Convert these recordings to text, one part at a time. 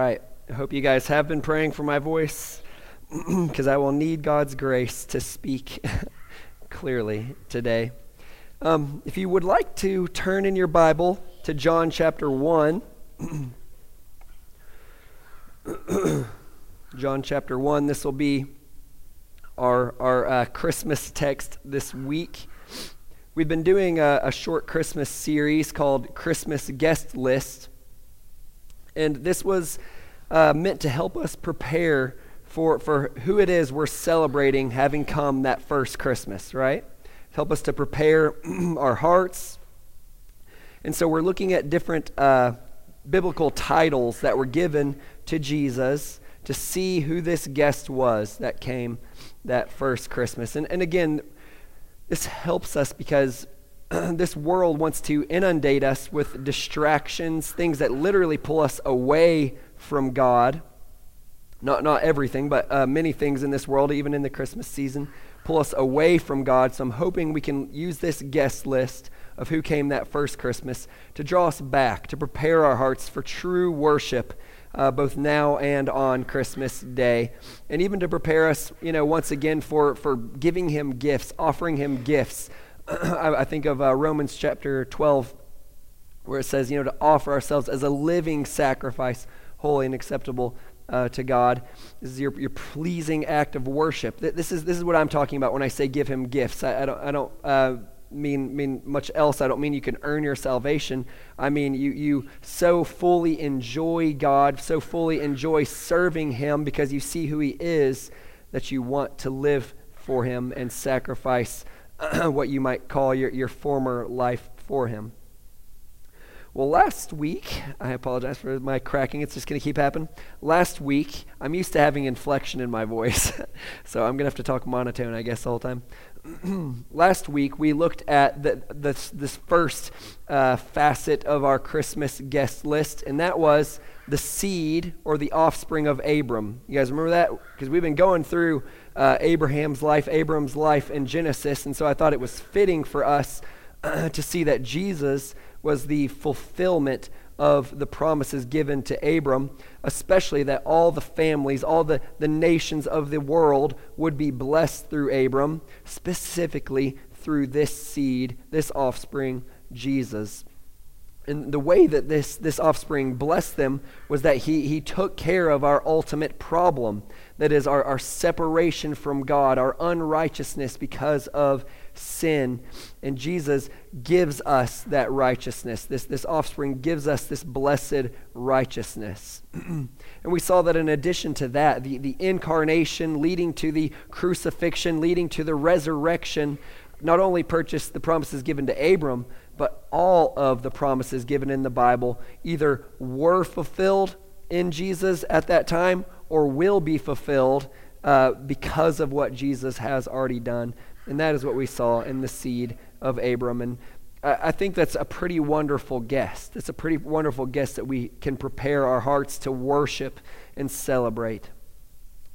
right. I hope you guys have been praying for my voice because I will need God's grace to speak clearly today. Um, if you would like to turn in your Bible to John chapter 1, John chapter 1, this will be our, our uh, Christmas text this week. We've been doing a, a short Christmas series called Christmas Guest List. And this was uh, meant to help us prepare for, for who it is we're celebrating having come that first Christmas, right? Help us to prepare our hearts. And so we're looking at different uh, biblical titles that were given to Jesus to see who this guest was that came that first Christmas. And, and again, this helps us because this world wants to inundate us with distractions, things that literally pull us away from God. Not, not everything, but uh, many things in this world, even in the Christmas season, pull us away from God. So I'm hoping we can use this guest list of who came that first Christmas to draw us back, to prepare our hearts for true worship, uh, both now and on Christmas Day, and even to prepare us, you know, once again for, for giving Him gifts, offering Him gifts I, think of uh, Romans chapter 12, where it says, you know, to offer ourselves as a living sacrifice, holy and acceptable uh, to God. This is your, your pleasing act of worship. This is, this is what I'm talking about when I say give him gifts. I, I don't, I don't uh, mean, mean much else. I don't mean you can earn your salvation. I mean you, you so fully enjoy God, so fully enjoy serving him because you see who he is that you want to live for him and sacrifice what you might call your, your former life for him. Well, last week, I apologize for my cracking, it's just going to keep happening. Last week, I'm used to having inflection in my voice, so I'm going to have to talk monotone, I guess, all the whole time. last week, we looked at the, this, this first uh, facet of our Christmas guest list, and that was the seed or the offspring of Abram. You guys remember that? Because we've been going through uh, Abraham's life, Abram's life in Genesis. And so I thought it was fitting for us uh, to see that Jesus was the fulfillment of the promises given to Abram, especially that all the families, all the, the nations of the world would be blessed through Abram, specifically through this seed, this offspring, Jesus. And the way that this, this offspring blessed them was that he, he took care of our ultimate problem that is, our, our separation from God, our unrighteousness because of sin. And Jesus gives us that righteousness. This, this offspring gives us this blessed righteousness. and we saw that in addition to that, the, the incarnation leading to the crucifixion, leading to the resurrection, not only purchased the promises given to Abram, but all of the promises given in the Bible either were fulfilled in Jesus at that time or will be fulfilled uh, because of what Jesus has already done. And that is what we saw in the seed of Abram. And I, I think that's a pretty wonderful guest. It's a pretty wonderful guest that we can prepare our hearts to worship and celebrate.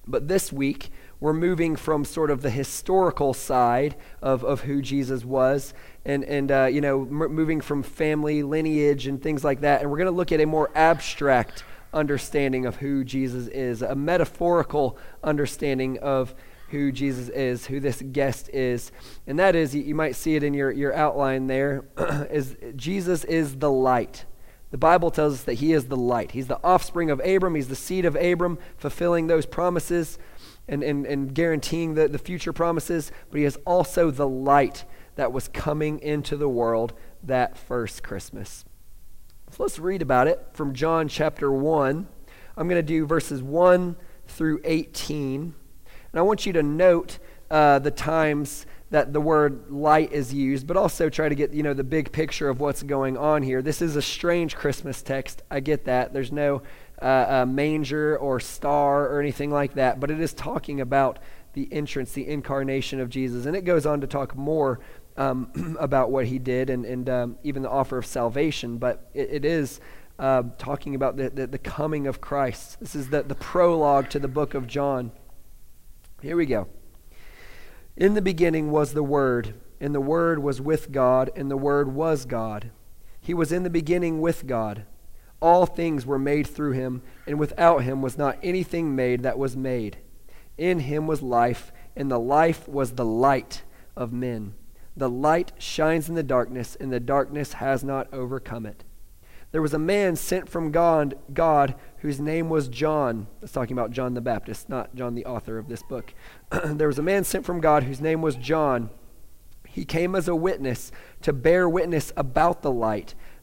But this week, we're moving from sort of the historical side of, of who Jesus was and, and uh, you know, m- moving from family lineage and things like that. And we're going to look at a more abstract understanding of who Jesus is, a metaphorical understanding of who Jesus is, who this guest is. And that is, you might see it in your, your outline there, is Jesus is the light. The Bible tells us that he is the light. He's the offspring of Abram. He's the seed of Abram, fulfilling those promises and, and, and guaranteeing the, the future promises. But he is also the light that was coming into the world that first Christmas. So let's read about it from John chapter 1. I'm going to do verses 1 through 18. And I want you to note uh, the times that the word light is used, but also try to get, you know, the big picture of what's going on here. This is a strange Christmas text. I get that. There's no uh, uh, manger or star or anything like that, but it is talking about the entrance, the incarnation of Jesus. And it goes on to talk more um, about what he did and, and um, even the offer of salvation, but it, it is uh, talking about the, the, the, coming of Christ. This is the, the prologue to the book of John. Here we go. In the beginning was the Word, and the Word was with God, and the Word was God. He was in the beginning with God. All things were made through him, and without him was not anything made that was made. In him was life, and the life was the light of men. The light shines in the darkness, and the darkness has not overcome it. There was a man sent from God, God whose name was John. It's talking about John the Baptist, not John the author of this book. there was a man sent from God whose name was John. He came as a witness to bear witness about the light,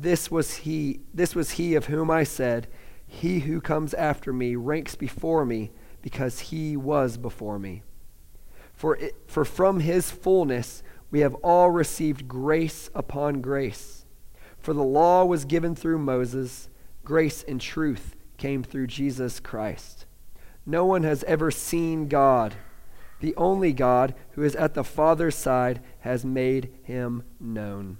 This was he, this was he of whom I said, He who comes after me ranks before me, because he was before me. For, it, for from his fullness we have all received grace upon grace. For the law was given through Moses, grace and truth came through Jesus Christ. No one has ever seen God. The only God who is at the Father's side has made him known.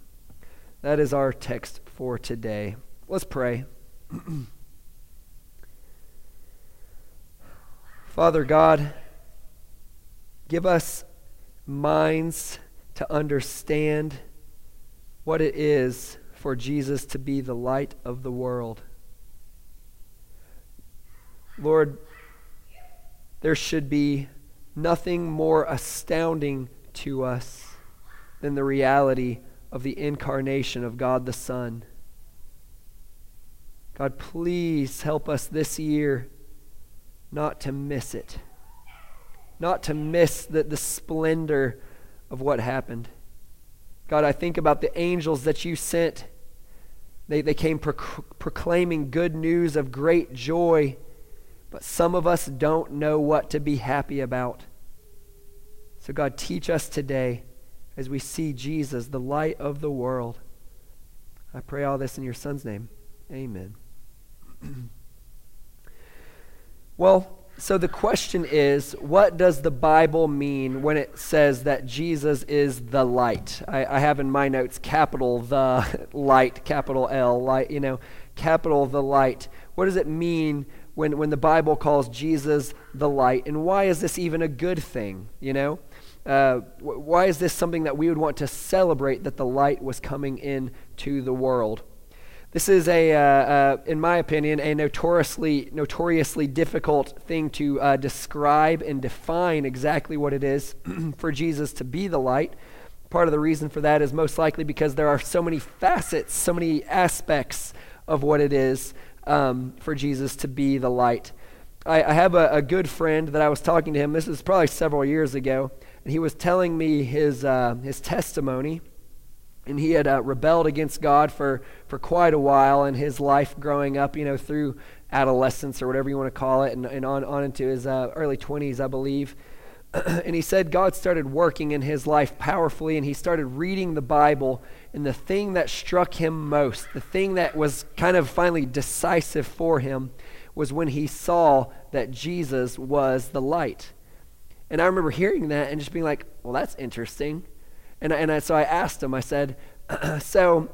That is our text for today. Let's pray. Father God, give us minds to understand what it is for Jesus to be the light of the world. Lord, there should be nothing more astounding to us than the reality of the incarnation of God the Son. God, please help us this year not to miss it, not to miss the, the splendor of what happened. God, I think about the angels that you sent. They, they came proclaiming good news of great joy but some of us don't know what to be happy about. So, God, teach us today as we see Jesus, the light of the world. I pray all this in your Son's name. Amen. well, so the question is what does the Bible mean when it says that Jesus is the light? I, I have in my notes capital the light, capital L, light, you know, capital the light. What does it mean when, when the Bible calls Jesus the light? And why is this even a good thing? You know? Uh, why is this something that we would want to celebrate that the light was coming in to the world? This is a, uh, uh, in my opinion, a notoriously, notoriously difficult thing to uh, describe and define exactly what it is for Jesus to be the light. Part of the reason for that is most likely because there are so many facets, so many aspects of what it is um, for Jesus to be the light. I, I have a, a, good friend that I was talking to him. This is probably several years ago, he was telling me his uh, his testimony. And he had uh, rebelled against God for, for quite a while in his life growing up, you know, through adolescence or whatever you want to call it, and, and on, on into his uh, early 20s, I believe. and he said God started working in his life powerfully, and he started reading the Bible and the thing that struck him most, the thing that was kind of finally decisive for him, was when he saw that Jesus was the light. And I remember hearing that and just being like, well, that's interesting. And, and I, so I asked him, I said, so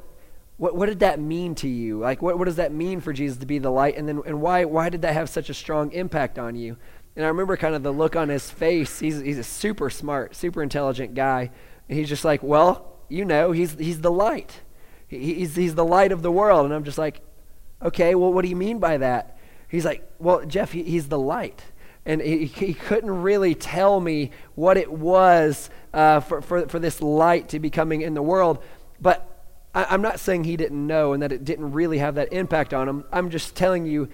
what, what did that mean to you? Like, what, what does that mean for Jesus to be the light? And then, and why, why did that have such a strong impact on you? And I remember kind of the look on his face. He's, he's a super smart, super intelligent guy. And he's just like, well, you know, he's, he's the light. he's, he's the light of the world. And I'm just like, okay, well, what do you mean by that? He's like, well, Jeff, he, he's the light. And he, he couldn't really tell me what it was uh, for, for, for this light to be coming in the world. But I, I'm not saying he didn't know and that it didn't really have that impact on him. I'm just telling you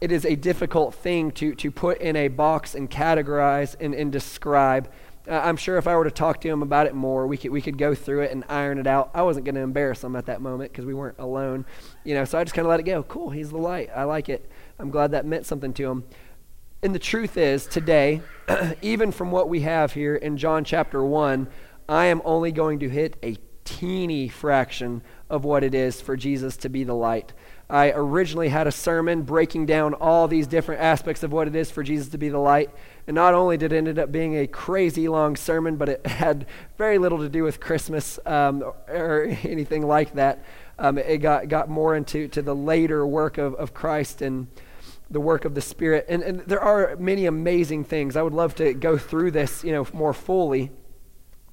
it is a difficult thing to, to put in a box and categorize and, and describe. Uh, I'm sure if I were to talk to him about it more, we could, we could go through it and iron it out. I wasn't going to embarrass him at that moment because we weren't alone. You know, so I just kind of let it go. Cool, he's the light. I like it. I'm glad that meant something to him. And the truth is, today, even from what we have here in John chapter 1, I am only going to hit a teeny fraction of what it is for Jesus to be the light. I originally had a sermon breaking down all these different aspects of what it is for Jesus to be the light. And not only did it end up being a crazy long sermon, but it had very little to do with Christmas um, or anything like that. Um, it got, got more into to the later work of, of Christ and the work of the Spirit. And, and there are many amazing things. I would love to go through this, you know, more fully.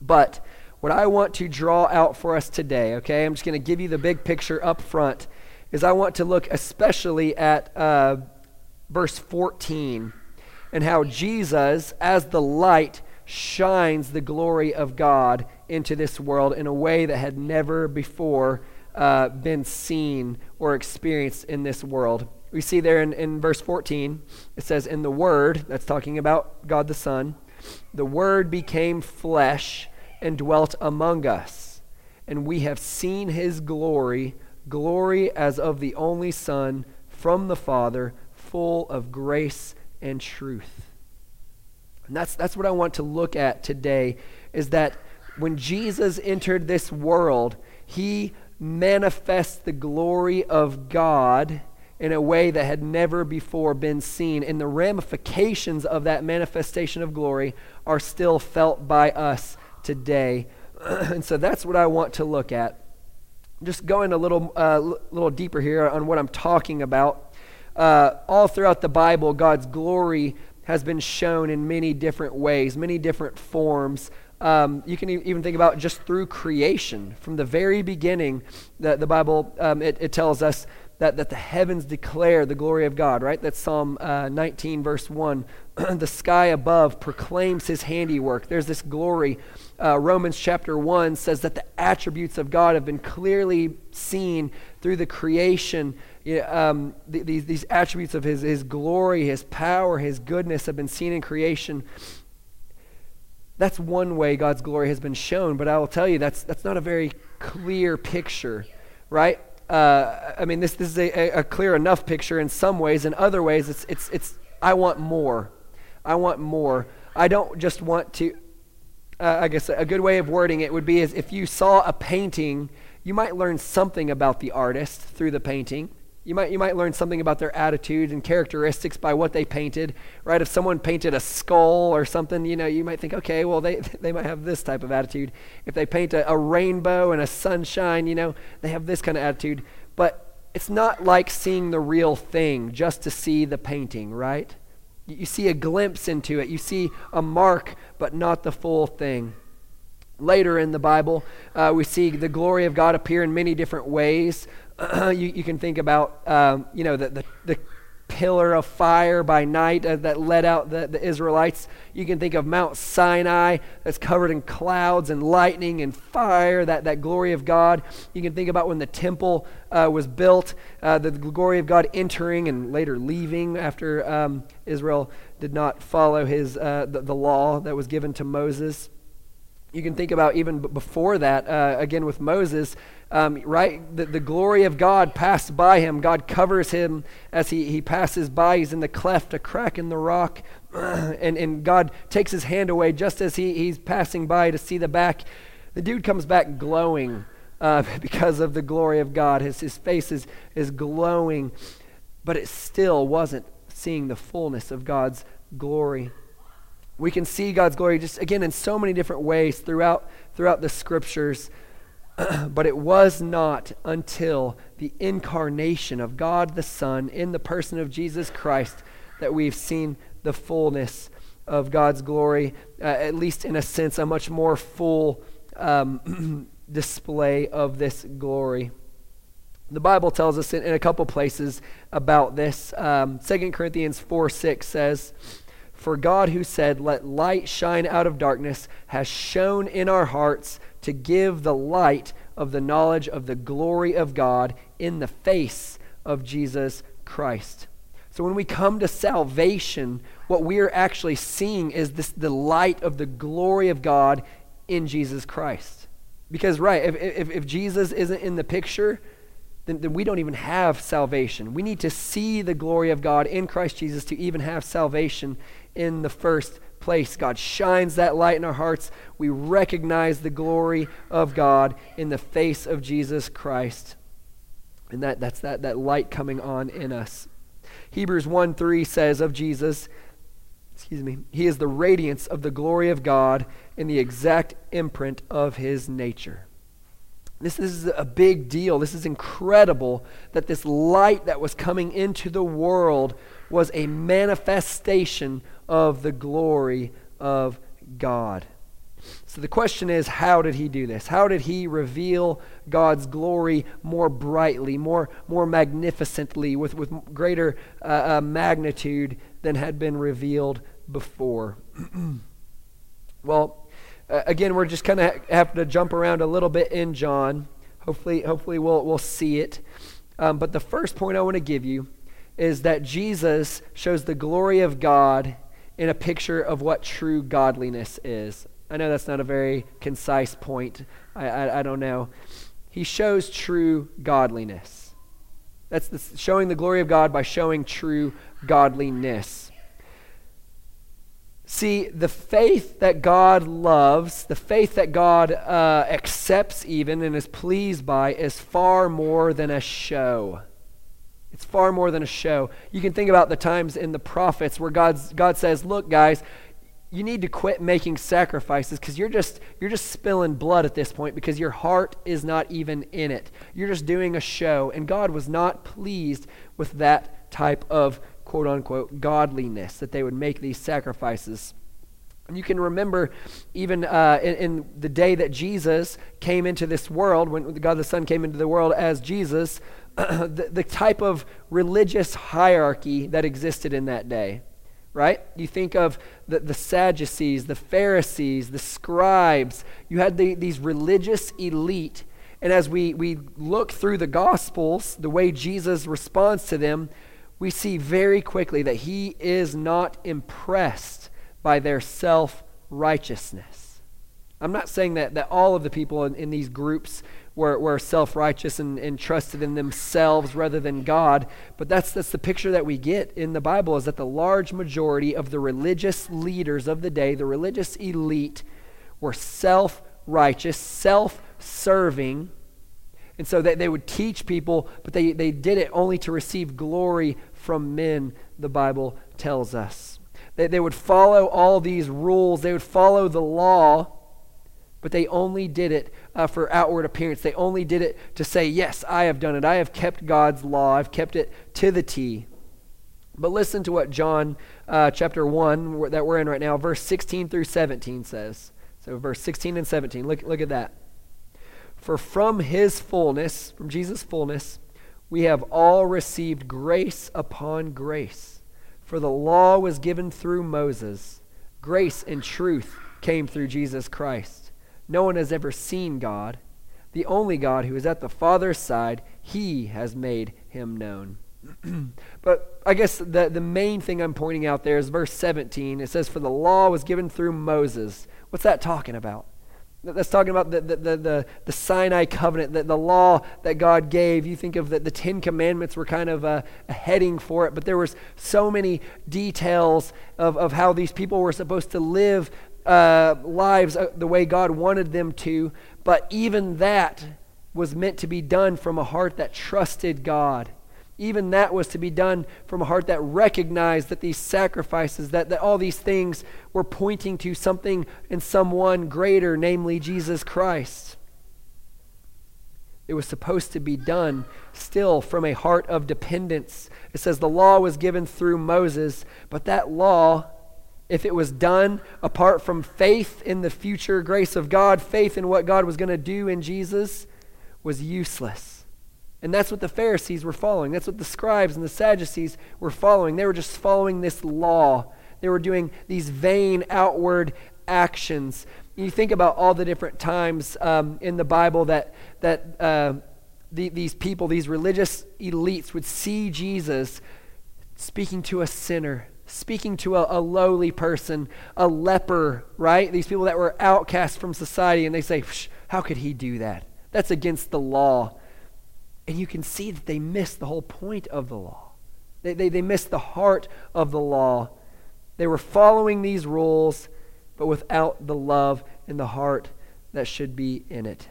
But what I want to draw out for us today, okay, I'm just going to give you the big picture up front is I want to look especially at uh, verse 14 and how Jesus, as the light, shines the glory of God into this world in a way that had never before uh, been seen or experienced in this world. We see there in, in verse 14, it says, In the Word, that's talking about God the Son, the Word became flesh and dwelt among us, and we have seen his glory glory as of the only Son from the Father, full of grace and truth. And that's, that's what I want to look at today is that when Jesus entered this world, he manifests the glory of God in a way that had never before been seen. And the ramifications of that manifestation of glory are still felt by us today. and so that's what I want to look at just going a little, uh, little deeper here on what I'm talking about. Uh, all throughout the Bible, God's glory has been shown in many different ways, many different forms. Um, you can even think about just through creation. From the very beginning, the, the Bible, um, it, it tells us that, that the heavens declare the glory of God, right? That's Psalm uh, 19, verse 1. the sky above proclaims his handiwork. There's this glory. Uh, Romans chapter 1 says that the attributes of God have been clearly seen through the creation. Um, th- these, these attributes of his, his glory, his power, his goodness have been seen in creation. That's one way God's glory has been shown, but I will tell you that's, that's not a very clear picture, right? Uh, I mean, this, this is a, a, clear enough picture in some ways. In other ways, it's, it's, it's I want more. I want more. I don't just want to, uh, I guess a good way of wording it would be is if you saw a painting, you might learn something about the artist through the painting. You might, you might learn something about their attitudes and characteristics by what they painted, right? If someone painted a skull or something, you know, you might think, okay, well, they, they might have this type of attitude. If they paint a, a rainbow and a sunshine, you know, they have this kind of attitude. But it's not like seeing the real thing just to see the painting, right? You, you see a glimpse into it. You see a mark, but not the full thing. Later in the Bible, uh, we see the glory of God appear in many different ways. you, you, can think about, um, you know, the, the, the, pillar of fire by night uh, that led out the, the Israelites. You can think of Mount Sinai that's covered in clouds and lightning and fire, that, that glory of God. You can think about when the temple uh, was built, uh, the glory of God entering and later leaving after um, Israel did not follow his, uh, the, the law that was given to Moses you can think about even before that, uh, again with Moses, um, right? The, the, glory of God passed by him. God covers him as he, he passes by. He's in the cleft, a crack in the rock. and, and God takes his hand away just as he, he's passing by to see the back. The dude comes back glowing uh, because of the glory of God. His, his face is, is glowing, but it still wasn't seeing the fullness of God's glory. We can see God's glory just again in so many different ways throughout throughout the scriptures. but it was not until the incarnation of God the Son in the person of Jesus Christ that we've seen the fullness of God's glory, uh, at least in a sense, a much more full um, display of this glory. The Bible tells us in, in a couple places about this. Um, 2 Corinthians 4 6 says, for God, who said, Let light shine out of darkness, has shone in our hearts to give the light of the knowledge of the glory of God in the face of Jesus Christ. So when we come to salvation, what we are actually seeing is this the light of the glory of God in Jesus Christ. Because, right, if, if, if Jesus isn't in the picture, then, then we don't even have salvation. We need to see the glory of God in Christ Jesus to even have salvation in the first place. God shines that light in our hearts. We recognize the glory of God in the face of Jesus Christ. And that, that's that, that light coming on in us. Hebrews 1 3 says of Jesus, excuse me, he is the radiance of the glory of God in the exact imprint of his nature. This, this is a big deal. This is incredible that this light that was coming into the world was a manifestation of the glory of God. So the question is, how did he do this? How did he reveal God's glory more brightly, more, more magnificently, with, with greater uh, uh, magnitude than had been revealed before? well, uh, again, we're just kind of have to jump around a little bit in John. Hopefully, hopefully we'll, we'll see it. Um, but the first point I want to give you is that Jesus shows the glory of God in a picture of what true godliness is. I know that's not a very concise point. I, I, I don't know. He shows true godliness. That's the, showing the glory of God by showing true godliness. See, the faith that God loves, the faith that God uh, accepts even and is pleased by, is far more than a show. It's far more than a show. You can think about the times in the prophets where God's, God says, Look, guys, you need to quit making sacrifices because you're just you're just spilling blood at this point because your heart is not even in it you're just doing a show and god was not pleased with that type of quote unquote godliness that they would make these sacrifices. And you can remember even uh, in, in, the day that Jesus came into this world, when God the Son came into the world as Jesus, the, the type of religious hierarchy that existed in that day right? You think of the, the Sadducees, the Pharisees, the scribes. You had the, these religious elite. And as we, we look through the Gospels, the way Jesus responds to them, we see very quickly that he is not impressed by their self righteousness. I'm not saying that, that all of the people in, in these groups were, were self righteous and, and trusted in themselves rather than God, but that's, that's the picture that we get in the Bible is that the large majority of the religious leaders of the day, the religious elite, were self righteous, self serving and so they, they would teach people, but they, they did it only to receive glory from men, the Bible tells us. They, they would follow all these rules, they would follow the law, but they only did it uh, for outward appearance. They only did it to say, Yes, I have done it. I have kept God's law, I've kept it to the T. But listen to what John uh, chapter 1 that we're in right now, verse 16 through 17 says. So, verse 16 and 17. Look, look at that. For from his fullness, from Jesus' fullness, we have all received grace upon grace. For the law was given through Moses, grace and truth came through Jesus Christ. No one has ever seen God. The only God who is at the Father's side, he has made him known. but I guess the, the main thing I'm pointing out there is verse 17. It says, For the law was given through Moses. What's that talking about? That's talking about the, the, the, the, Sinai covenant, the, the law that God gave. You think of the, the Ten Commandments were kind of a, a heading for it, but there was so many details of, of how these people were supposed to live uh, lives uh, the way God wanted them to. But even that was meant to be done from a heart that trusted God. Even that was to be done from a heart that recognized that these sacrifices, that, that all these things were pointing to something and someone greater, namely Jesus Christ. It was supposed to be done still from a heart of dependence. It says the law was given through Moses, but that law, if it was done apart from faith in the future grace of God, faith in what God was going to do in Jesus, was useless. And that's what the Pharisees were following. That's what the scribes and the Sadducees were following. They were just following this law. They were doing these vain outward actions. You think about all the different times um, in the Bible that, that uh, the, these people, these religious elites, would see Jesus speaking to a sinner, speaking to a, a, lowly person, a leper, right? These people that were outcast from society, and they say, How could he do that? That's against the law. And you can see that they miss the whole point of the law. They, they, they missed the heart of the law. They were following these rules, but without the love and the heart that should be in it.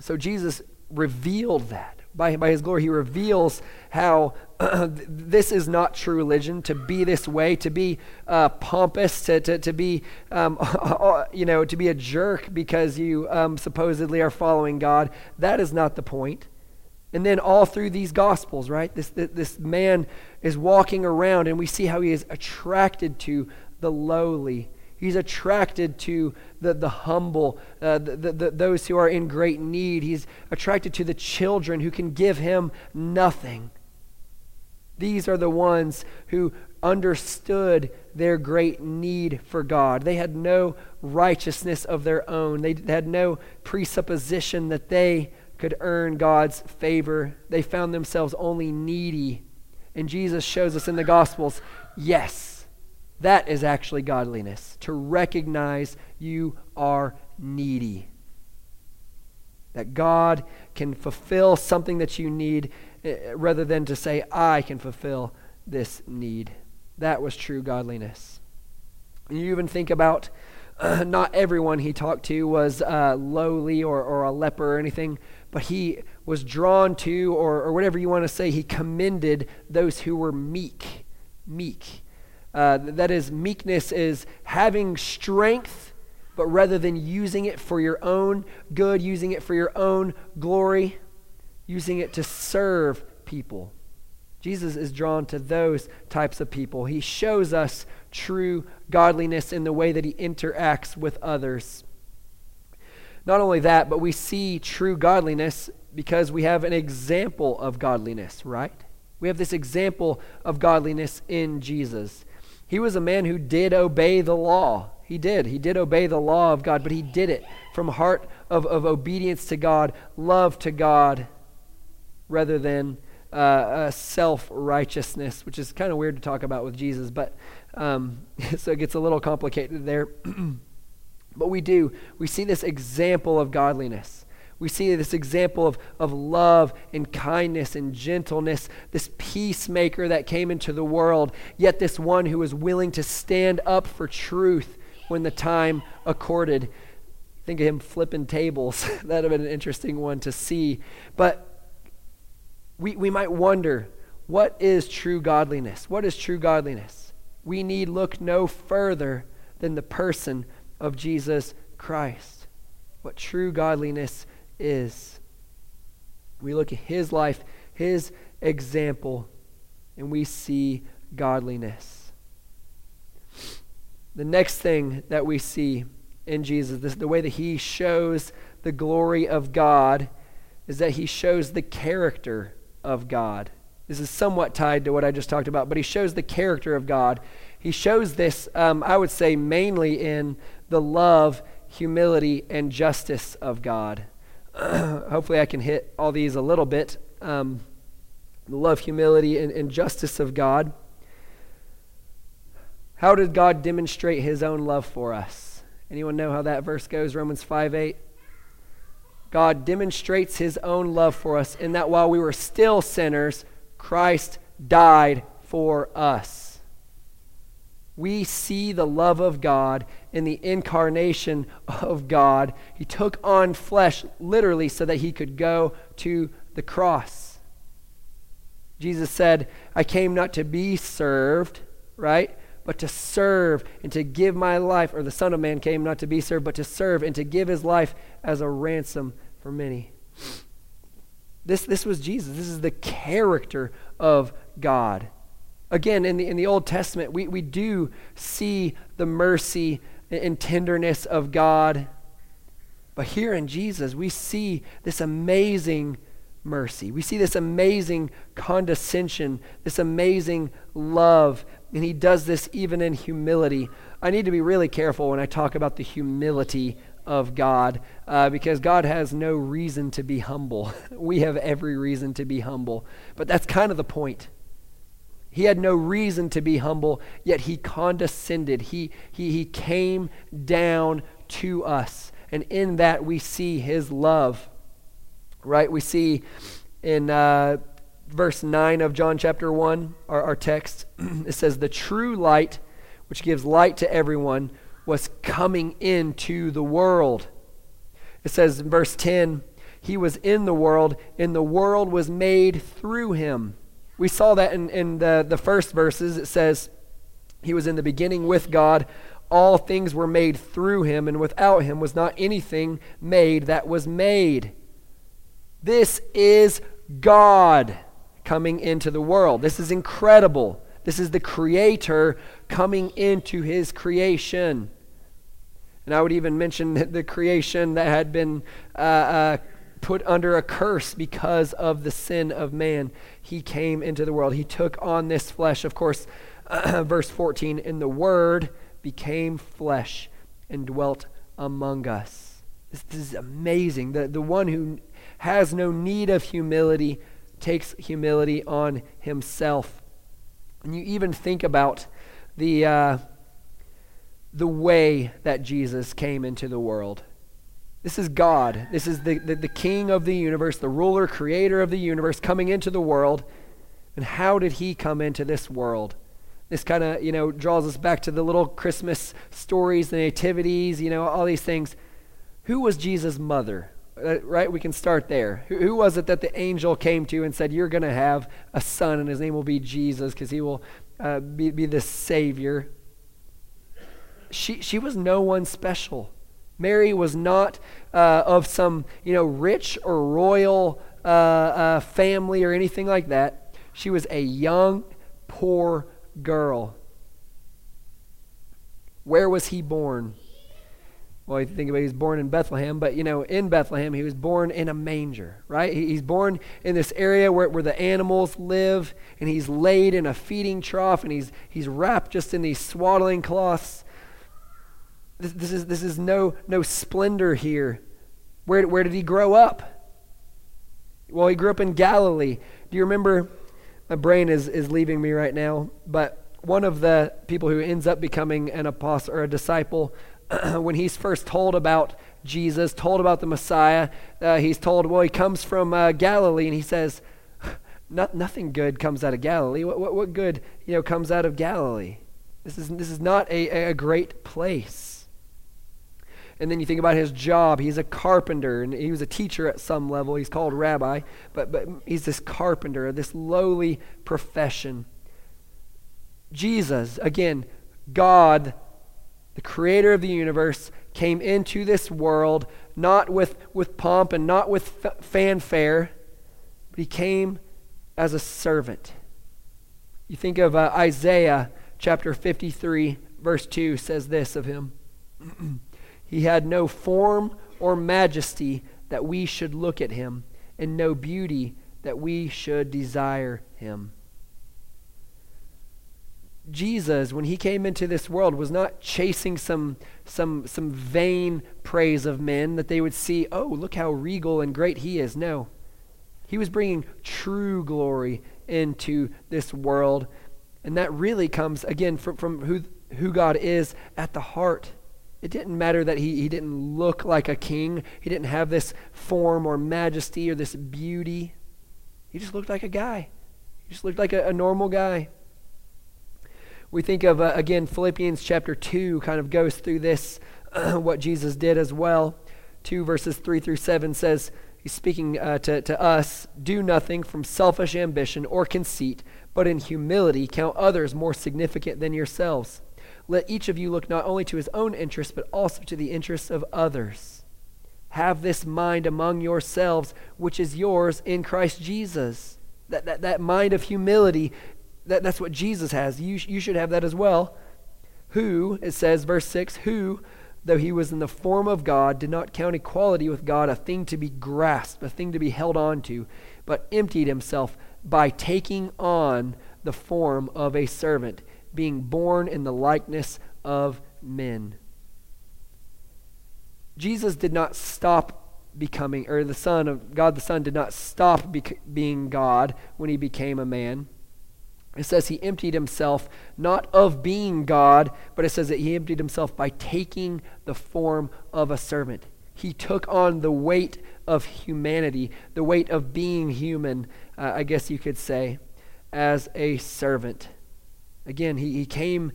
So Jesus revealed that. By, by his glory, he reveals how this is not true religion, to be this way, to be uh, pompous, to, to, to be, um, you know, to be a jerk because you um, supposedly are following God. That is not the point. And then all through these gospels, right? This, this, man is walking around and we see how he is attracted to the lowly. He's attracted to the, the humble, uh, the, the, those who are in great need. He's attracted to the children who can give him nothing. These are the ones who understood their great need for God. They had no righteousness of their own, they had no presupposition that they could earn God's favor. They found themselves only needy. And Jesus shows us in the Gospels yes, that is actually godliness, to recognize you are needy. That God can fulfill something that you need rather than to say, I can fulfill this need. That was true godliness. You even think about uh, not everyone he talked to was uh, lowly or, or a leper or anything, but he was drawn to, or, or whatever you want to say, he commended those who were meek. Meek. Uh, that is, meekness is having strength, but rather than using it for your own good, using it for your own glory, using it to serve people. Jesus is drawn to those types of people. He shows us true godliness in the way that he interacts with others. Not only that, but we see true godliness because we have an example of godliness, right? We have this example of godliness in Jesus. He was a man who did obey the law. He did. He did obey the law of God, but he did it from heart of, of obedience to God, love to God, rather than uh, self righteousness, which is kind of weird to talk about with Jesus, but um, so it gets a little complicated there. But we do. We see this example of godliness. We see this example of, of love and kindness and gentleness, this peacemaker that came into the world, yet this one who was willing to stand up for truth when the time accorded. Think of him flipping tables. that would have been an interesting one to see. But we, we might wonder what is true godliness? What is true godliness? We need look no further than the person of Jesus Christ. What true godliness is. We look at his life, his example, and we see godliness. The next thing that we see in Jesus, this, the way that he shows the glory of God, is that he shows the character of God. This is somewhat tied to what I just talked about, but he shows the character of God. He shows this, um, I would say, mainly in the love, humility, and justice of God. Hopefully, I can hit all these a little bit. Um, the love, humility, and, and justice of God. How did God demonstrate his own love for us? Anyone know how that verse goes? Romans 5 8. God demonstrates his own love for us in that while we were still sinners, Christ died for us we see the love of God in the incarnation of God. He took on flesh literally so that he could go to the cross. Jesus said, I came not to be served, right? But to serve and to give my life, or the Son of Man came not to be served, but to serve and to give his life as a ransom for many. This, this was Jesus. This is the character of God. Again, in the, in the Old Testament, we, we do see the mercy and tenderness of God. But here in Jesus, we see this amazing mercy. We see this amazing condescension, this amazing love. And he does this even in humility. I need to be really careful when I talk about the humility of God uh, because God has no reason to be humble. we have every reason to be humble. But that's kind of the point. He had no reason to be humble, yet he condescended. He, he, he came down to us. And in that, we see his love. Right? We see in uh, verse 9 of John chapter 1, our, our text, it says, The true light, which gives light to everyone, was coming into the world. It says in verse 10, He was in the world, and the world was made through him we saw that in, in the, the first verses. It says, He was in the beginning with God. All things were made through him, and without him was not anything made that was made. This is God coming into the world. This is incredible. This is the Creator coming into His creation. And I would even mention the creation that had been uh, uh, put under a curse because of the sin of man. He came into the world. He took on this flesh. Of course, verse 14, and the Word became flesh and dwelt among us. This, this is amazing. The, the one who has no need of humility takes humility on himself. And you even think about the, uh, the way that Jesus came into the world. This is God. This is the, the, the, king of the universe, the ruler, creator of the universe coming into the world. And how did he come into this world? This kind of, you know, draws us back to the little Christmas stories, the nativities, you know, all these things. Who was Jesus' mother? Uh, right? We can start there. Who, who, was it that the angel came to and said, You're going to have a son, and his name will be Jesus because he will uh, be, be the Savior? She, she was no one special. Mary was not uh, of some, you know, rich or royal uh, uh, family or anything like that. She was a young, poor girl. Where was he born? Well, you think about he was born in Bethlehem, but you know, in Bethlehem, he was born in a manger, right? He's born in this area where, where the animals live, and he's laid in a feeding trough, and he's, he's wrapped just in these swaddling cloths. This, this, is, this is no, no splendor here. Where, where did he grow up? Well, he grew up in Galilee. Do you remember? My brain is, is leaving me right now, but one of the people who ends up becoming an apostle or a disciple, when he's first told about Jesus, told about the Messiah, uh, he's told, well, he comes from uh, Galilee, and he says, nothing good comes out of Galilee. What, what, what good you know, comes out of Galilee? This is, this is not a, a great place. And then you think about his job. He's a carpenter, and he was a teacher at some level. He's called rabbi, but, but he's this carpenter, this lowly profession. Jesus, again, God, the creator of the universe, came into this world not with, with pomp and not with f- fanfare, but he came as a servant. You think of uh, Isaiah chapter 53, verse 2 says this of him. He had no form or majesty that we should look at him, and no beauty that we should desire him. Jesus, when he came into this world, was not chasing some, some, some vain praise of men that they would see, oh, look how regal and great he is. No. He was bringing true glory into this world. And that really comes, again, from, from who, who God is at the heart. It didn't matter that he, he didn't look like a king, he didn't have this form or majesty or this beauty. He just looked like a guy, he just looked like a, a normal guy. We think of, uh, again, Philippians chapter 2 kind of goes through this, uh, what Jesus did as well. 2 verses 3 through 7 says, He's speaking uh, to, to us do nothing from selfish ambition or conceit, but in humility count others more significant than yourselves. Let each of you look not only to his own interests, but also to the interests of others. Have this mind among yourselves, which is yours in Christ Jesus. That, that, that mind of humility, that, that's what Jesus has. You, you should have that as well. Who, it says, verse 6, who, though he was in the form of God, did not count equality with God a thing to be grasped, a thing to be held on to, but emptied himself by taking on the form of a servant being born in the likeness of men. Jesus did not stop becoming, or the Son of God the Son did not stop bec- being God when he became a man. It says he emptied himself not of being God, but it says that he emptied himself by taking the form of a servant. He took on the weight of humanity, the weight of being human, uh, I guess you could say, as a servant. Again, he, he came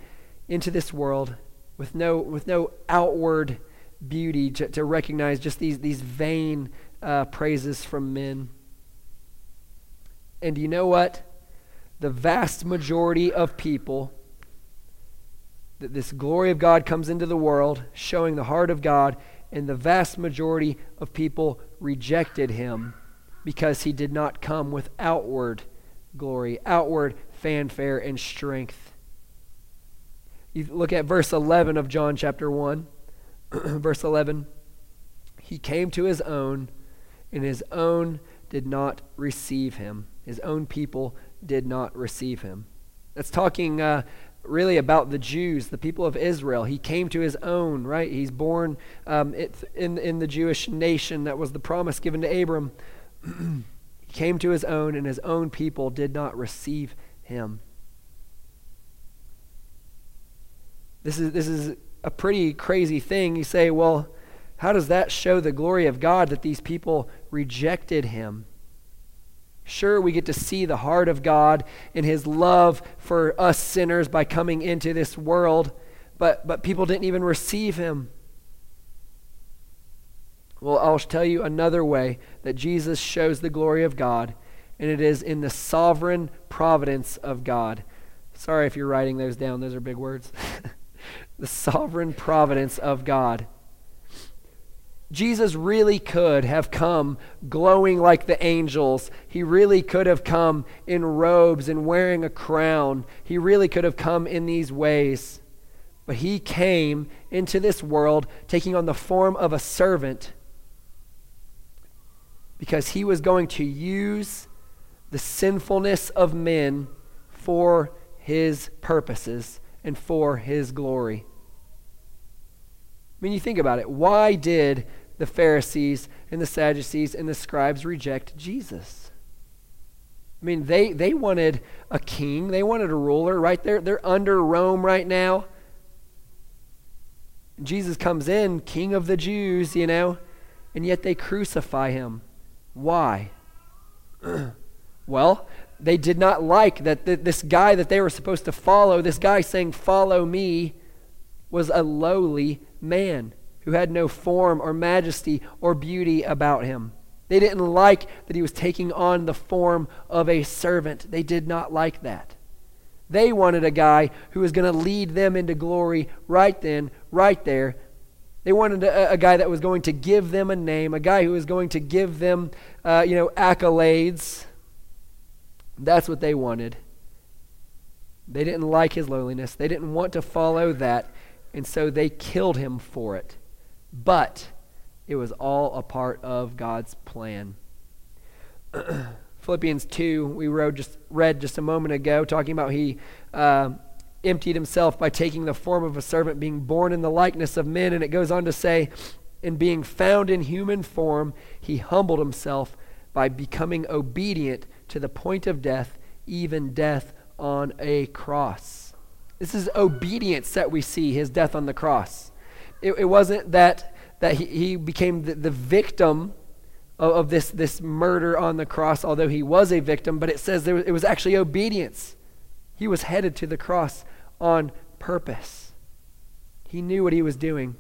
into this world with no, with no outward beauty to, to recognize just these, these vain uh, praises from men. And you know what? The vast majority of people, that this glory of God comes into the world, showing the heart of God, and the vast majority of people rejected him because he did not come with outward glory, outward fanfare and strength. You look at verse 11 of John chapter 1. verse 11 He came to his own, and his own did not receive him. His own people did not receive him. That's talking uh, really about the Jews, the people of Israel. He came to his own, right? He's born um, in, in the Jewish nation. That was the promise given to Abram. he came to his own, and his own people did not receive him. This is, this is a pretty crazy thing. You say, well, how does that show the glory of God that these people rejected him? Sure, we get to see the heart of God and his love for us sinners by coming into this world, but, but people didn't even receive him. Well, I'll tell you another way that Jesus shows the glory of God, and it is in the sovereign providence of God. Sorry if you're writing those down, those are big words. the sovereign providence of God. Jesus really could have come glowing like the angels. He really could have come in robes and wearing a crown. He really could have come in these ways. But he came into this world taking on the form of a servant because he was going to use the sinfulness of men for his purposes and for his glory. I mean, you think about it. Why did the Pharisees and the Sadducees and the scribes reject Jesus? I mean, they, they wanted a king, they wanted a ruler, right? They're, they're under Rome right now. Jesus comes in, king of the Jews, you know, and yet they crucify him. Why? well, they did not like that th- this guy that they were supposed to follow, this guy saying, Follow me, was a lowly man who had no form or majesty or beauty about him. They didn't like that he was taking on the form of a servant. They did not like that. They wanted a guy who was going to lead them into glory right then, right there. They wanted a, a, guy that was going to give them a name, a guy who was going to give them, uh, you know, accolades. That's what they wanted. They didn't like his lowliness. They didn't want to follow that and so they killed him for it. But it was all a part of God's plan. Philippians 2, we wrote just, read just a moment ago, talking about he uh, emptied himself by taking the form of a servant, being born in the likeness of men. And it goes on to say, in being found in human form, he humbled himself by becoming obedient to the point of death, even death on a cross. This is obedience that we see, his death on the cross. It, it wasn't that, that he, he became the, the victim of, of, this, this murder on the cross, although he was a victim, but it says there, it was actually obedience. He was headed to the cross on purpose. He knew what he was doing.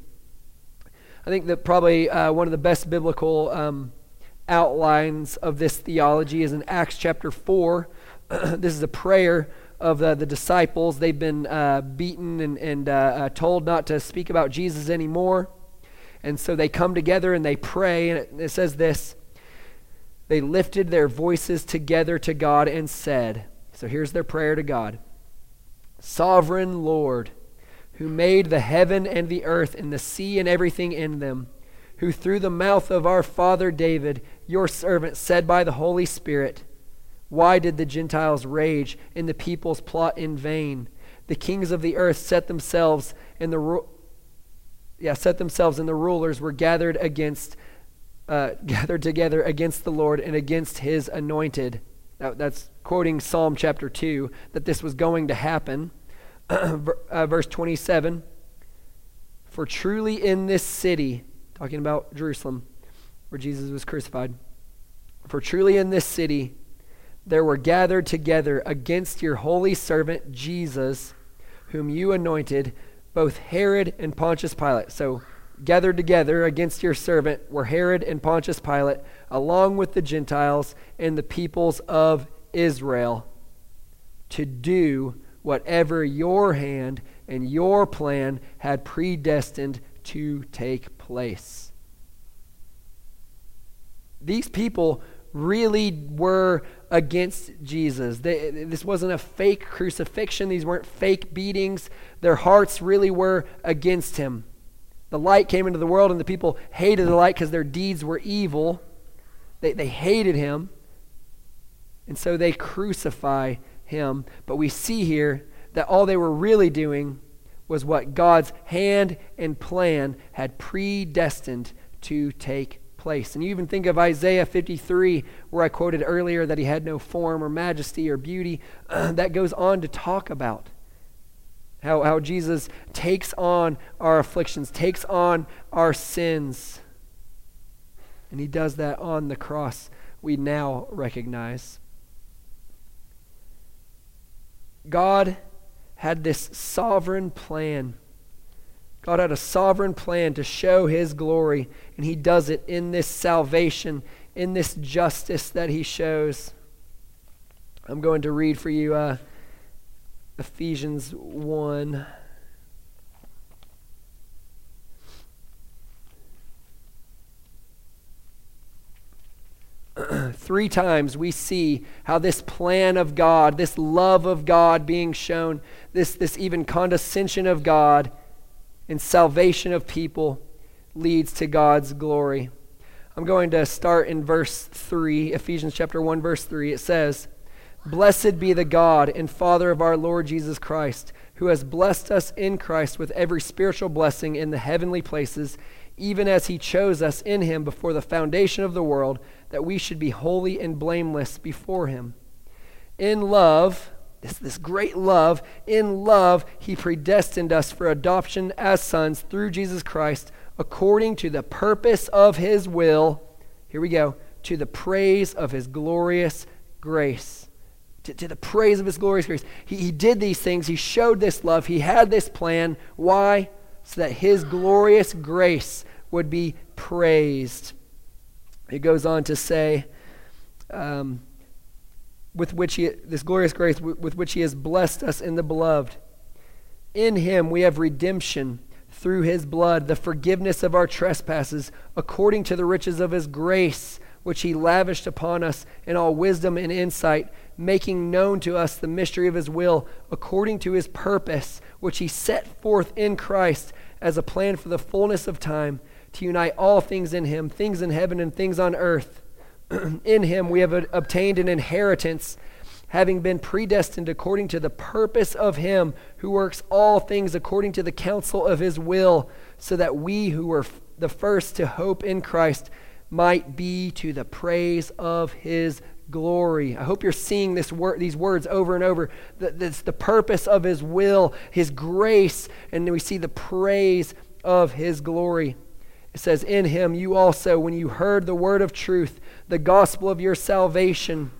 I think that probably uh, one of the best biblical um, outlines of this theology is in Acts chapter 4. this is a prayer of the, the disciples. They've been uh, beaten and, and uh, uh, told not to speak about Jesus anymore. And so they come together and they pray. And it, it says this They lifted their voices together to God and said, So here's their prayer to God Sovereign Lord, who made the heaven and the earth and the sea and everything in them, who through the mouth of our father David, your servant, said by the Holy Spirit, why did the Gentiles rage and the peoples plot in vain? The kings of the earth set themselves and the ru- yeah, set themselves and the rulers were gathered against uh, gathered together against the Lord and against his anointed. That, that's quoting Psalm chapter 2, that this was going to happen. uh, verse 27 For truly in this city, talking about Jerusalem, where Jesus was crucified, for truly in this city there were gathered together against your holy servant Jesus, whom you anointed, both Herod and Pontius Pilate. So, gathered together against your servant were Herod and Pontius Pilate, along with the Gentiles and the peoples of Israel, to do whatever your hand and your plan had predestined to take place. These people really were against Jesus. They, this wasn't a fake crucifixion, these weren't fake beatings. Their hearts really were against him. The light came into the world, and the people hated the light because their deeds were evil. They, they hated him. And so they crucify him. But we see here that all they were really doing was what God's hand and plan had predestined to take place. And you even think of Isaiah 53, where I quoted earlier that he had no form or majesty or beauty. That goes on to talk about how, how Jesus takes on our afflictions, takes on our sins. And he does that on the cross we now recognize. God had this sovereign plan God had a sovereign plan to show his glory, and he does it in this salvation, in this justice that he shows. I'm going to read for you uh, Ephesians 1. Three times we see how this plan of God, this love of God being shown, this, this even condescension of God and salvation of people leads to God's glory. I'm going to start in verse 3, Ephesians chapter 1 verse 3. It says, "Blessed be the God and Father of our Lord Jesus Christ, who has blessed us in Christ with every spiritual blessing in the heavenly places, even as he chose us in him before the foundation of the world, that we should be holy and blameless before him. In love, this, this great love. In love, he predestined us for adoption as sons through Jesus Christ, according to the purpose of his will. Here we go. To the praise of his glorious grace. To, to the praise of his glorious grace. He, he did these things. He showed this love. He had this plan. Why? So that his glorious grace would be praised. It goes on to say, um, with which he, this glorious grace with which he has blessed us in the beloved. In him we have redemption through his blood, the forgiveness of our trespasses, according to the riches of his grace, which he lavished upon us in all wisdom and insight, making known to us the mystery of his will, according to his purpose, which he set forth in Christ as a plan for the fullness of time, to unite all things in him, things in heaven and things on earth in him we have obtained an inheritance, having been predestined according to the purpose of him who works all things according to the counsel of his will, so that we who were the first to hope in Christ might be to the praise of his glory. I hope you're seeing this wor- these words over and over. That's the purpose of his will, his grace, and we see the praise of his glory. It says, In him you also, when you heard the word of truth, the gospel of your salvation,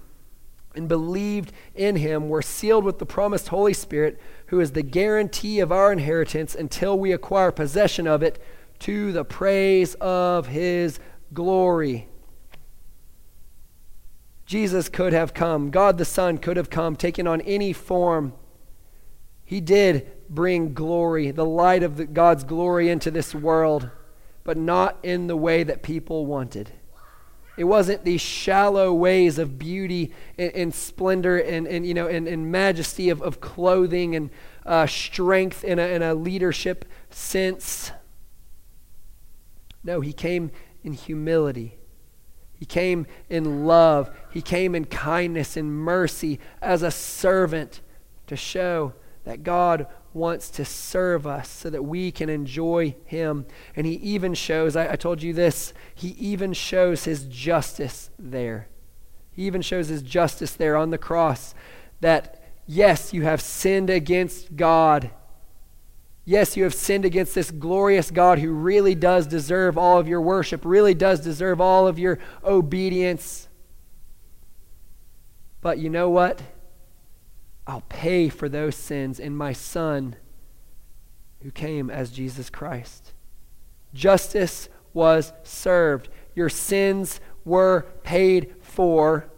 and believed in him, were sealed with the promised Holy Spirit, who is the guarantee of our inheritance until we acquire possession of it to the praise of his glory. Jesus could have come, God the Son could have come, taken on any form. He did bring glory, the light of the, God's glory into this world but not in the way that people wanted. It wasn't these shallow ways of beauty and, and splendor and, and, you know, and, and majesty of, of clothing and uh, strength in a, in a leadership sense. No, he came in humility. He came in love. He came in kindness and mercy as a servant to show that God wants to serve us so that we can enjoy him. And he even shows, I, I, told you this, he even shows his justice there. He even shows his justice there on the cross that, yes, you have sinned against God. Yes, you have sinned against this glorious God who really does deserve all of your worship, really does deserve all of your obedience. But you know what? I'll pay for those sins in my Son who came as Jesus Christ. Justice was served. Your sins were paid for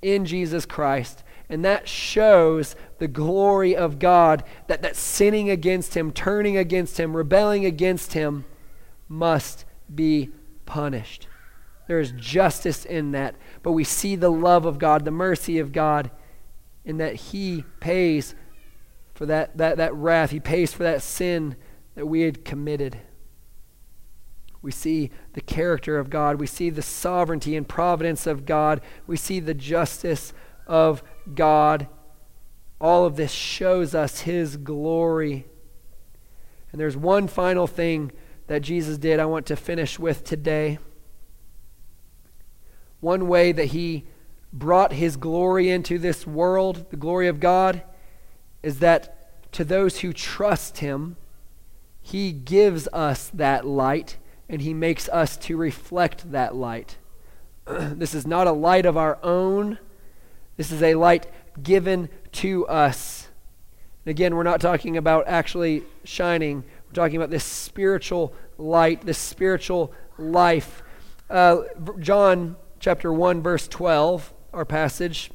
in Jesus Christ. And that shows the glory of God that, that sinning against Him, turning against Him, rebelling against Him must be punished. There is justice in that. But we see the love of God, the mercy of God, in that He pays for that, that, that wrath. He pays for that sin that we had committed. We see the character of God. We see the sovereignty and providence of God. We see the justice of God. All of this shows us His glory. And there's one final thing that Jesus did I want to finish with today. One way that He brought His glory into this world, the glory of God, is that to those who trust Him, He gives us that light and he makes us to reflect that light. this is not a light of our own, this is a light given to us. Again, we're not talking about actually shining, we're talking about this spiritual light, this spiritual life. Uh, John chapter 1, verse 12, our passage,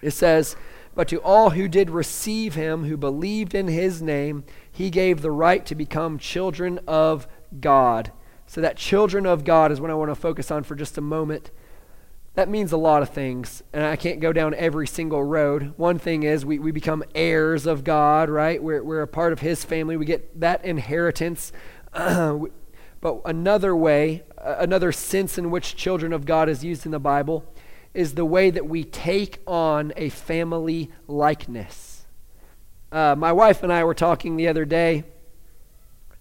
it says, But to all who did receive him, who believed in his name, he gave the right to become children of God. So, that children of God is what I want to focus on for just a moment. That means a lot of things, and I can't go down every single road. One thing is we, we become heirs of God, right? We're, we're a part of His family, we get that inheritance. but another way, another sense in which children of God is used in the Bible is the way that we take on a family likeness. Uh, my wife and I were talking the other day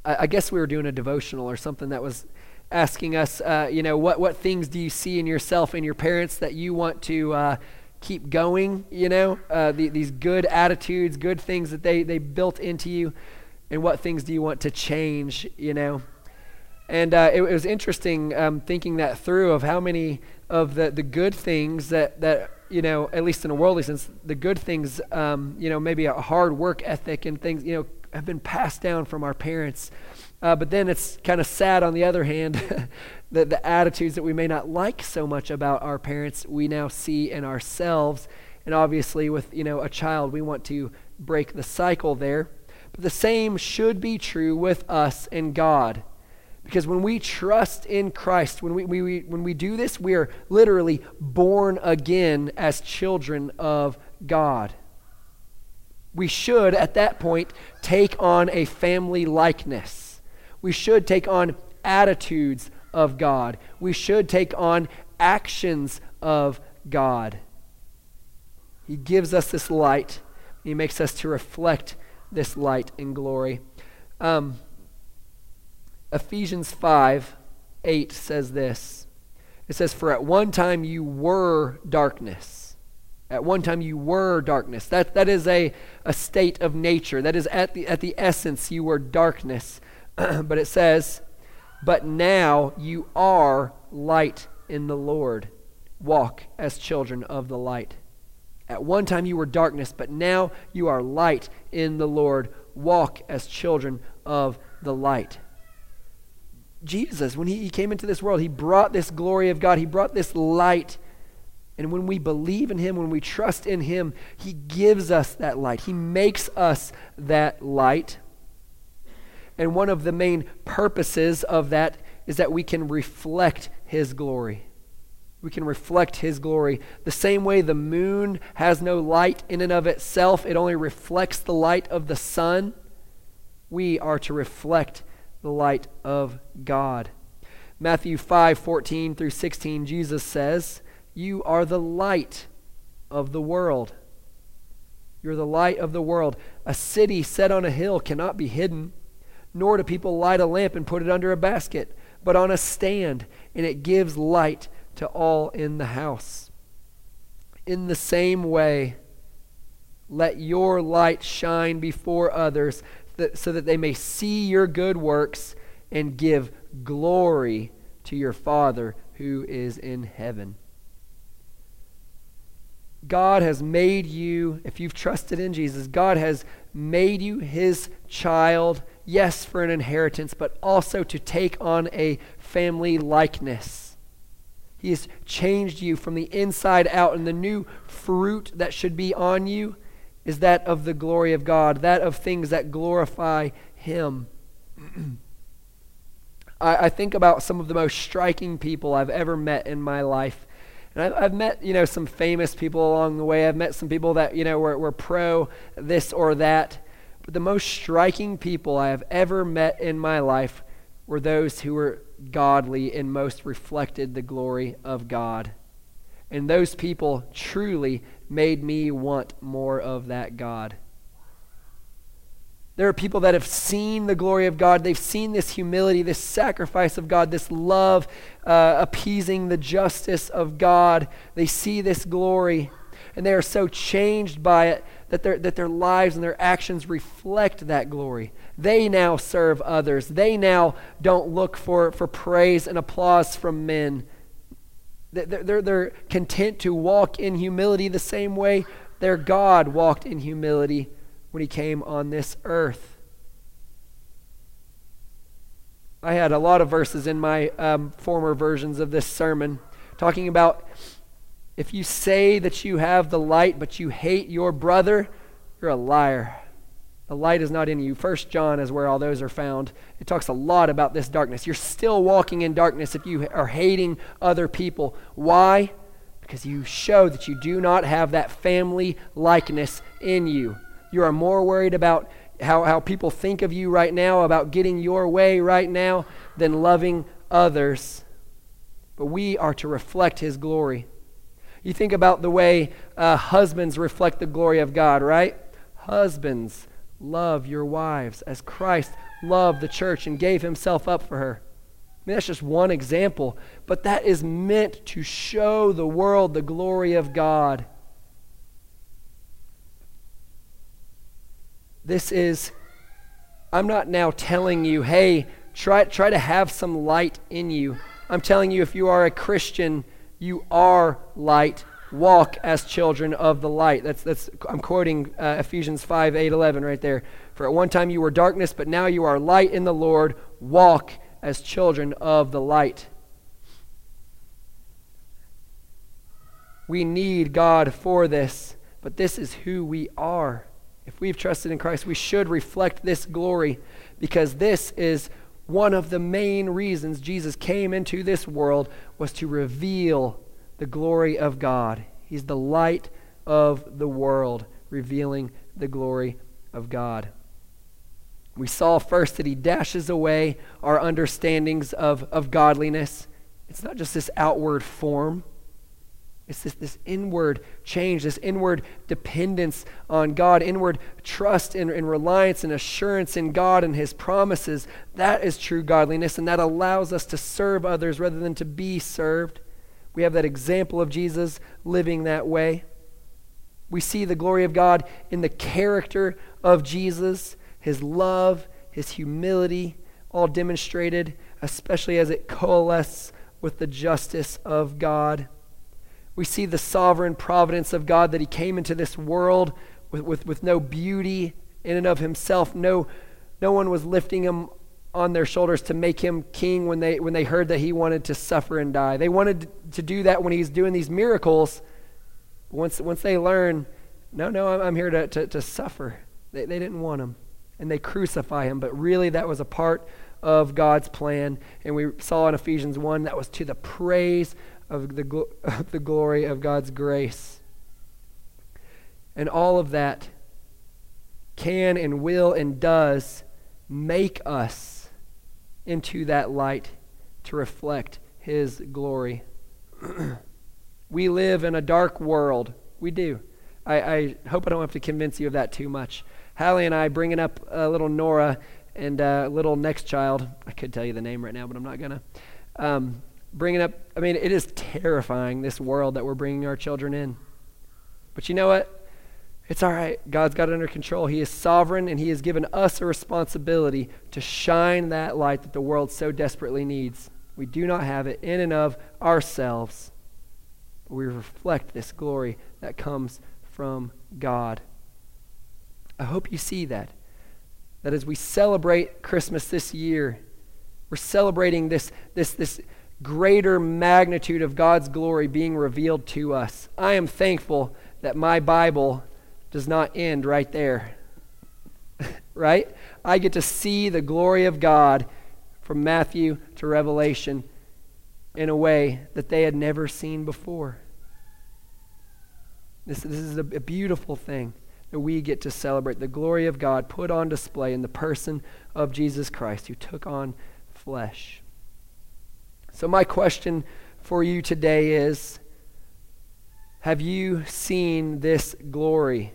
I, I guess we were doing a devotional or something that was asking us, uh, you know, what, what things do you see in yourself and your parents that you want to uh, keep going, you know, uh, the, these good attitudes, good things that they, they built into you, and what things do you want to change, you know. And uh, it, it, was interesting um, thinking that through of how many of the, the good things that, that, you know, at least in a worldly sense, the good things, um, you know, maybe a hard work ethic and things, you know, have been passed down from our parents. Uh, but then it's kind of sad on the other hand that the attitudes that we may not like so much about our parents we now see in ourselves. And obviously, with you know a child, we want to break the cycle there. But the same should be true with us and God. Because when we trust in Christ, when we, we, when we do this, we are literally born again as children of God we should, at that point, take on a family likeness. We should take on attitudes of God. We should take on actions of God. He gives us this light. He makes us to reflect this light and glory. Um, Ephesians 5 8 says this. It says, For at one time you were darkness at one time you were darkness. That, that is a, a state of nature. That is at the, at the essence you were darkness. but it says, But now you are light in the Lord. Walk as children of the light. At one time you were darkness, but now you are light in the Lord. Walk as children of the light. Jesus, when he, he came into this world, he brought this glory of God, he brought this light and when we believe in Him, when we trust in Him, He gives us that light. He makes us that light. And one of the main purposes of that is that we can reflect His glory. We can reflect His glory. The same way the moon has no light in and of itself, it only reflects the light of the sun. We are to reflect the light of God. Matthew 5 14 through 16, Jesus says, you are the light of the world. You're the light of the world. A city set on a hill cannot be hidden, nor do people light a lamp and put it under a basket, but on a stand, and it gives light to all in the house. In the same way, let your light shine before others that, so that they may see your good works and give glory to your Father who is in heaven. God has made you, if you've trusted in Jesus, God has made you his child, yes, for an inheritance, but also to take on a family likeness. He has changed you from the inside out, and the new fruit that should be on you is that of the glory of God, that of things that glorify Him. I, I, think about some of the most striking people I've ever met in my life. And I've, I've, met, you know, some famous people along the way. I've met some people that, you know, were, were pro this or that. But the most striking people I have ever met in my life were those who were godly and most reflected the glory of God. And those people truly made me want more of that God. There are people that have seen the glory of God. They've seen this humility, this sacrifice of God, this love, uh, appeasing the justice of God. They see this glory, and they are so changed by it that, their, that their lives and their actions reflect that glory. They now serve others. They now don't look for, for praise and applause from men. They're, they're, content to walk in humility the same way their God walked in humility when he came on this earth. I had a lot of verses in my um, former versions of this sermon talking about if you say that you have the light but you hate your brother, you're a liar. The light is not in you. First John is where all those are found. It talks a lot about this darkness. You're still walking in darkness if you are hating other people. Why? Because you show that you do not have that family likeness in you. You are more worried about how, how people think of you right now, about getting your way right now, than loving others. But we are to reflect His glory. You think about the way uh, husbands reflect the glory of God, right? Husbands Love your wives as Christ loved the church and gave himself up for her. I mean, that's just one example, but that is meant to show the world the glory of God. This is, I'm not now telling you, hey, try, try to have some light in you. I'm telling you, if you are a Christian, you are light walk as children of the light. That's, that's, I'm quoting uh, Ephesians 5 8 11 right there. For at one time you were darkness, but now you are light in the Lord. Walk as children of the light. We need God for this, but this is who we are. If we've trusted in Christ, we should reflect this glory because this is one of the main reasons Jesus came into this world was to reveal the glory of God. He's the light of the world, revealing the glory of God. We saw first that he dashes away our understandings of, of godliness. It's not just this outward form, it's this, this inward change, this inward dependence on God, inward trust and, and reliance and assurance in God and his promises. That is true godliness, and that allows us to serve others rather than to be served. We have that example of Jesus living that way. We see the glory of God in the character of Jesus, his love, his humility, all demonstrated, especially as it coalesces with the justice of God. We see the sovereign providence of God that he came into this world with, with, with no beauty in and of himself. No, no one was lifting him on their shoulders to make him king when they, when they heard that he wanted to suffer and die. They wanted to do that when he's doing these miracles. Once, once they learn, no, no, I'm, I'm here to, to, to suffer, they, they didn't want him. And they crucify him. But really, that was a part of God's plan. And we saw in Ephesians 1 that was to the praise of the, of the glory of God's grace. And all of that can and will and does make us into that light to reflect His glory. we live in a dark world. We do. I, I, hope I don't have to convince you of that too much. Hallie and I bringing up uh, little Nora and uh, little next child. I could tell you the name right now, but I'm not gonna. Um, bringing up. I mean, it is terrifying this world that we're bringing our children in. But you know what? It's all right. God's got it under control. He is sovereign, and He has given us a responsibility to shine that light that the world so desperately needs. We do not have it in and of ourselves, but we reflect this glory that comes from God. I hope you see that. That as we celebrate Christmas this year, we're celebrating this, this, this greater magnitude of God's glory being revealed to us. I am thankful that my Bible does not end right there. right? I get to see the glory of God from Matthew to Revelation in a way that they had never seen before. This, this is a, a beautiful thing that we get to celebrate the glory of God put on display in the person of Jesus Christ who took on flesh. So, my question for you today is Have you seen this glory?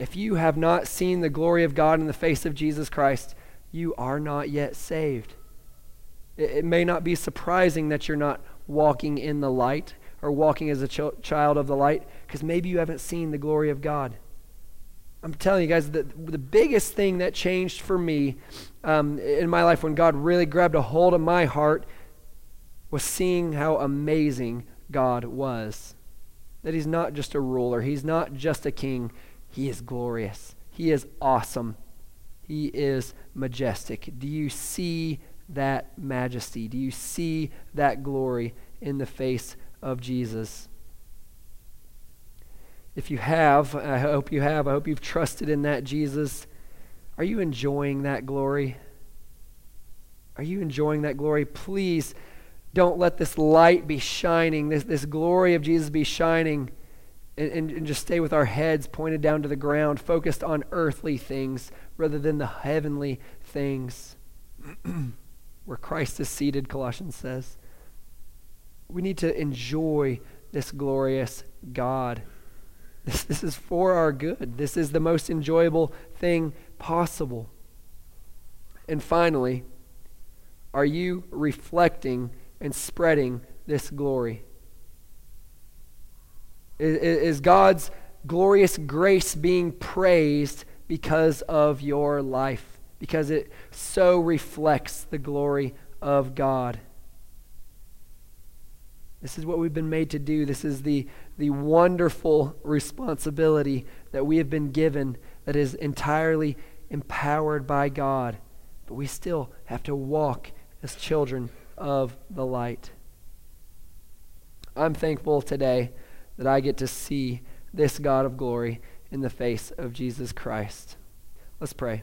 If you have not seen the glory of God in the face of Jesus Christ, you are not yet saved. It, it may not be surprising that you're not walking in the light or walking as a ch- child of the light because maybe you haven't seen the glory of God. I'm telling you guys, the, the biggest thing that changed for me um, in my life when God really grabbed a hold of my heart was seeing how amazing God was. That He's not just a ruler, He's not just a king, He is glorious, He is awesome, He is majestic. Do you see that majesty? Do you see that glory in the face of Jesus? If you have, I hope you have, I hope you've trusted in that Jesus. Are you enjoying that glory? Are you enjoying that glory? Please don't let this light be shining, this, this glory of Jesus be shining, and, and, and just stay with our heads pointed down to the ground, focused on earthly things rather than the heavenly things. Where Christ is seated, Colossians says. We need to enjoy this glorious God. This, this is for our good. This is the most enjoyable thing possible. And finally, are you reflecting and spreading this glory? Is, God's glorious grace being praised because of your life? Because it so reflects the glory of God. This is what we've been made to do. This is the, the wonderful responsibility that we have been given that is entirely empowered by God. But we still have to walk as children of the light. I'm thankful today that I get to see this God of glory in the face of Jesus Christ. Let's pray.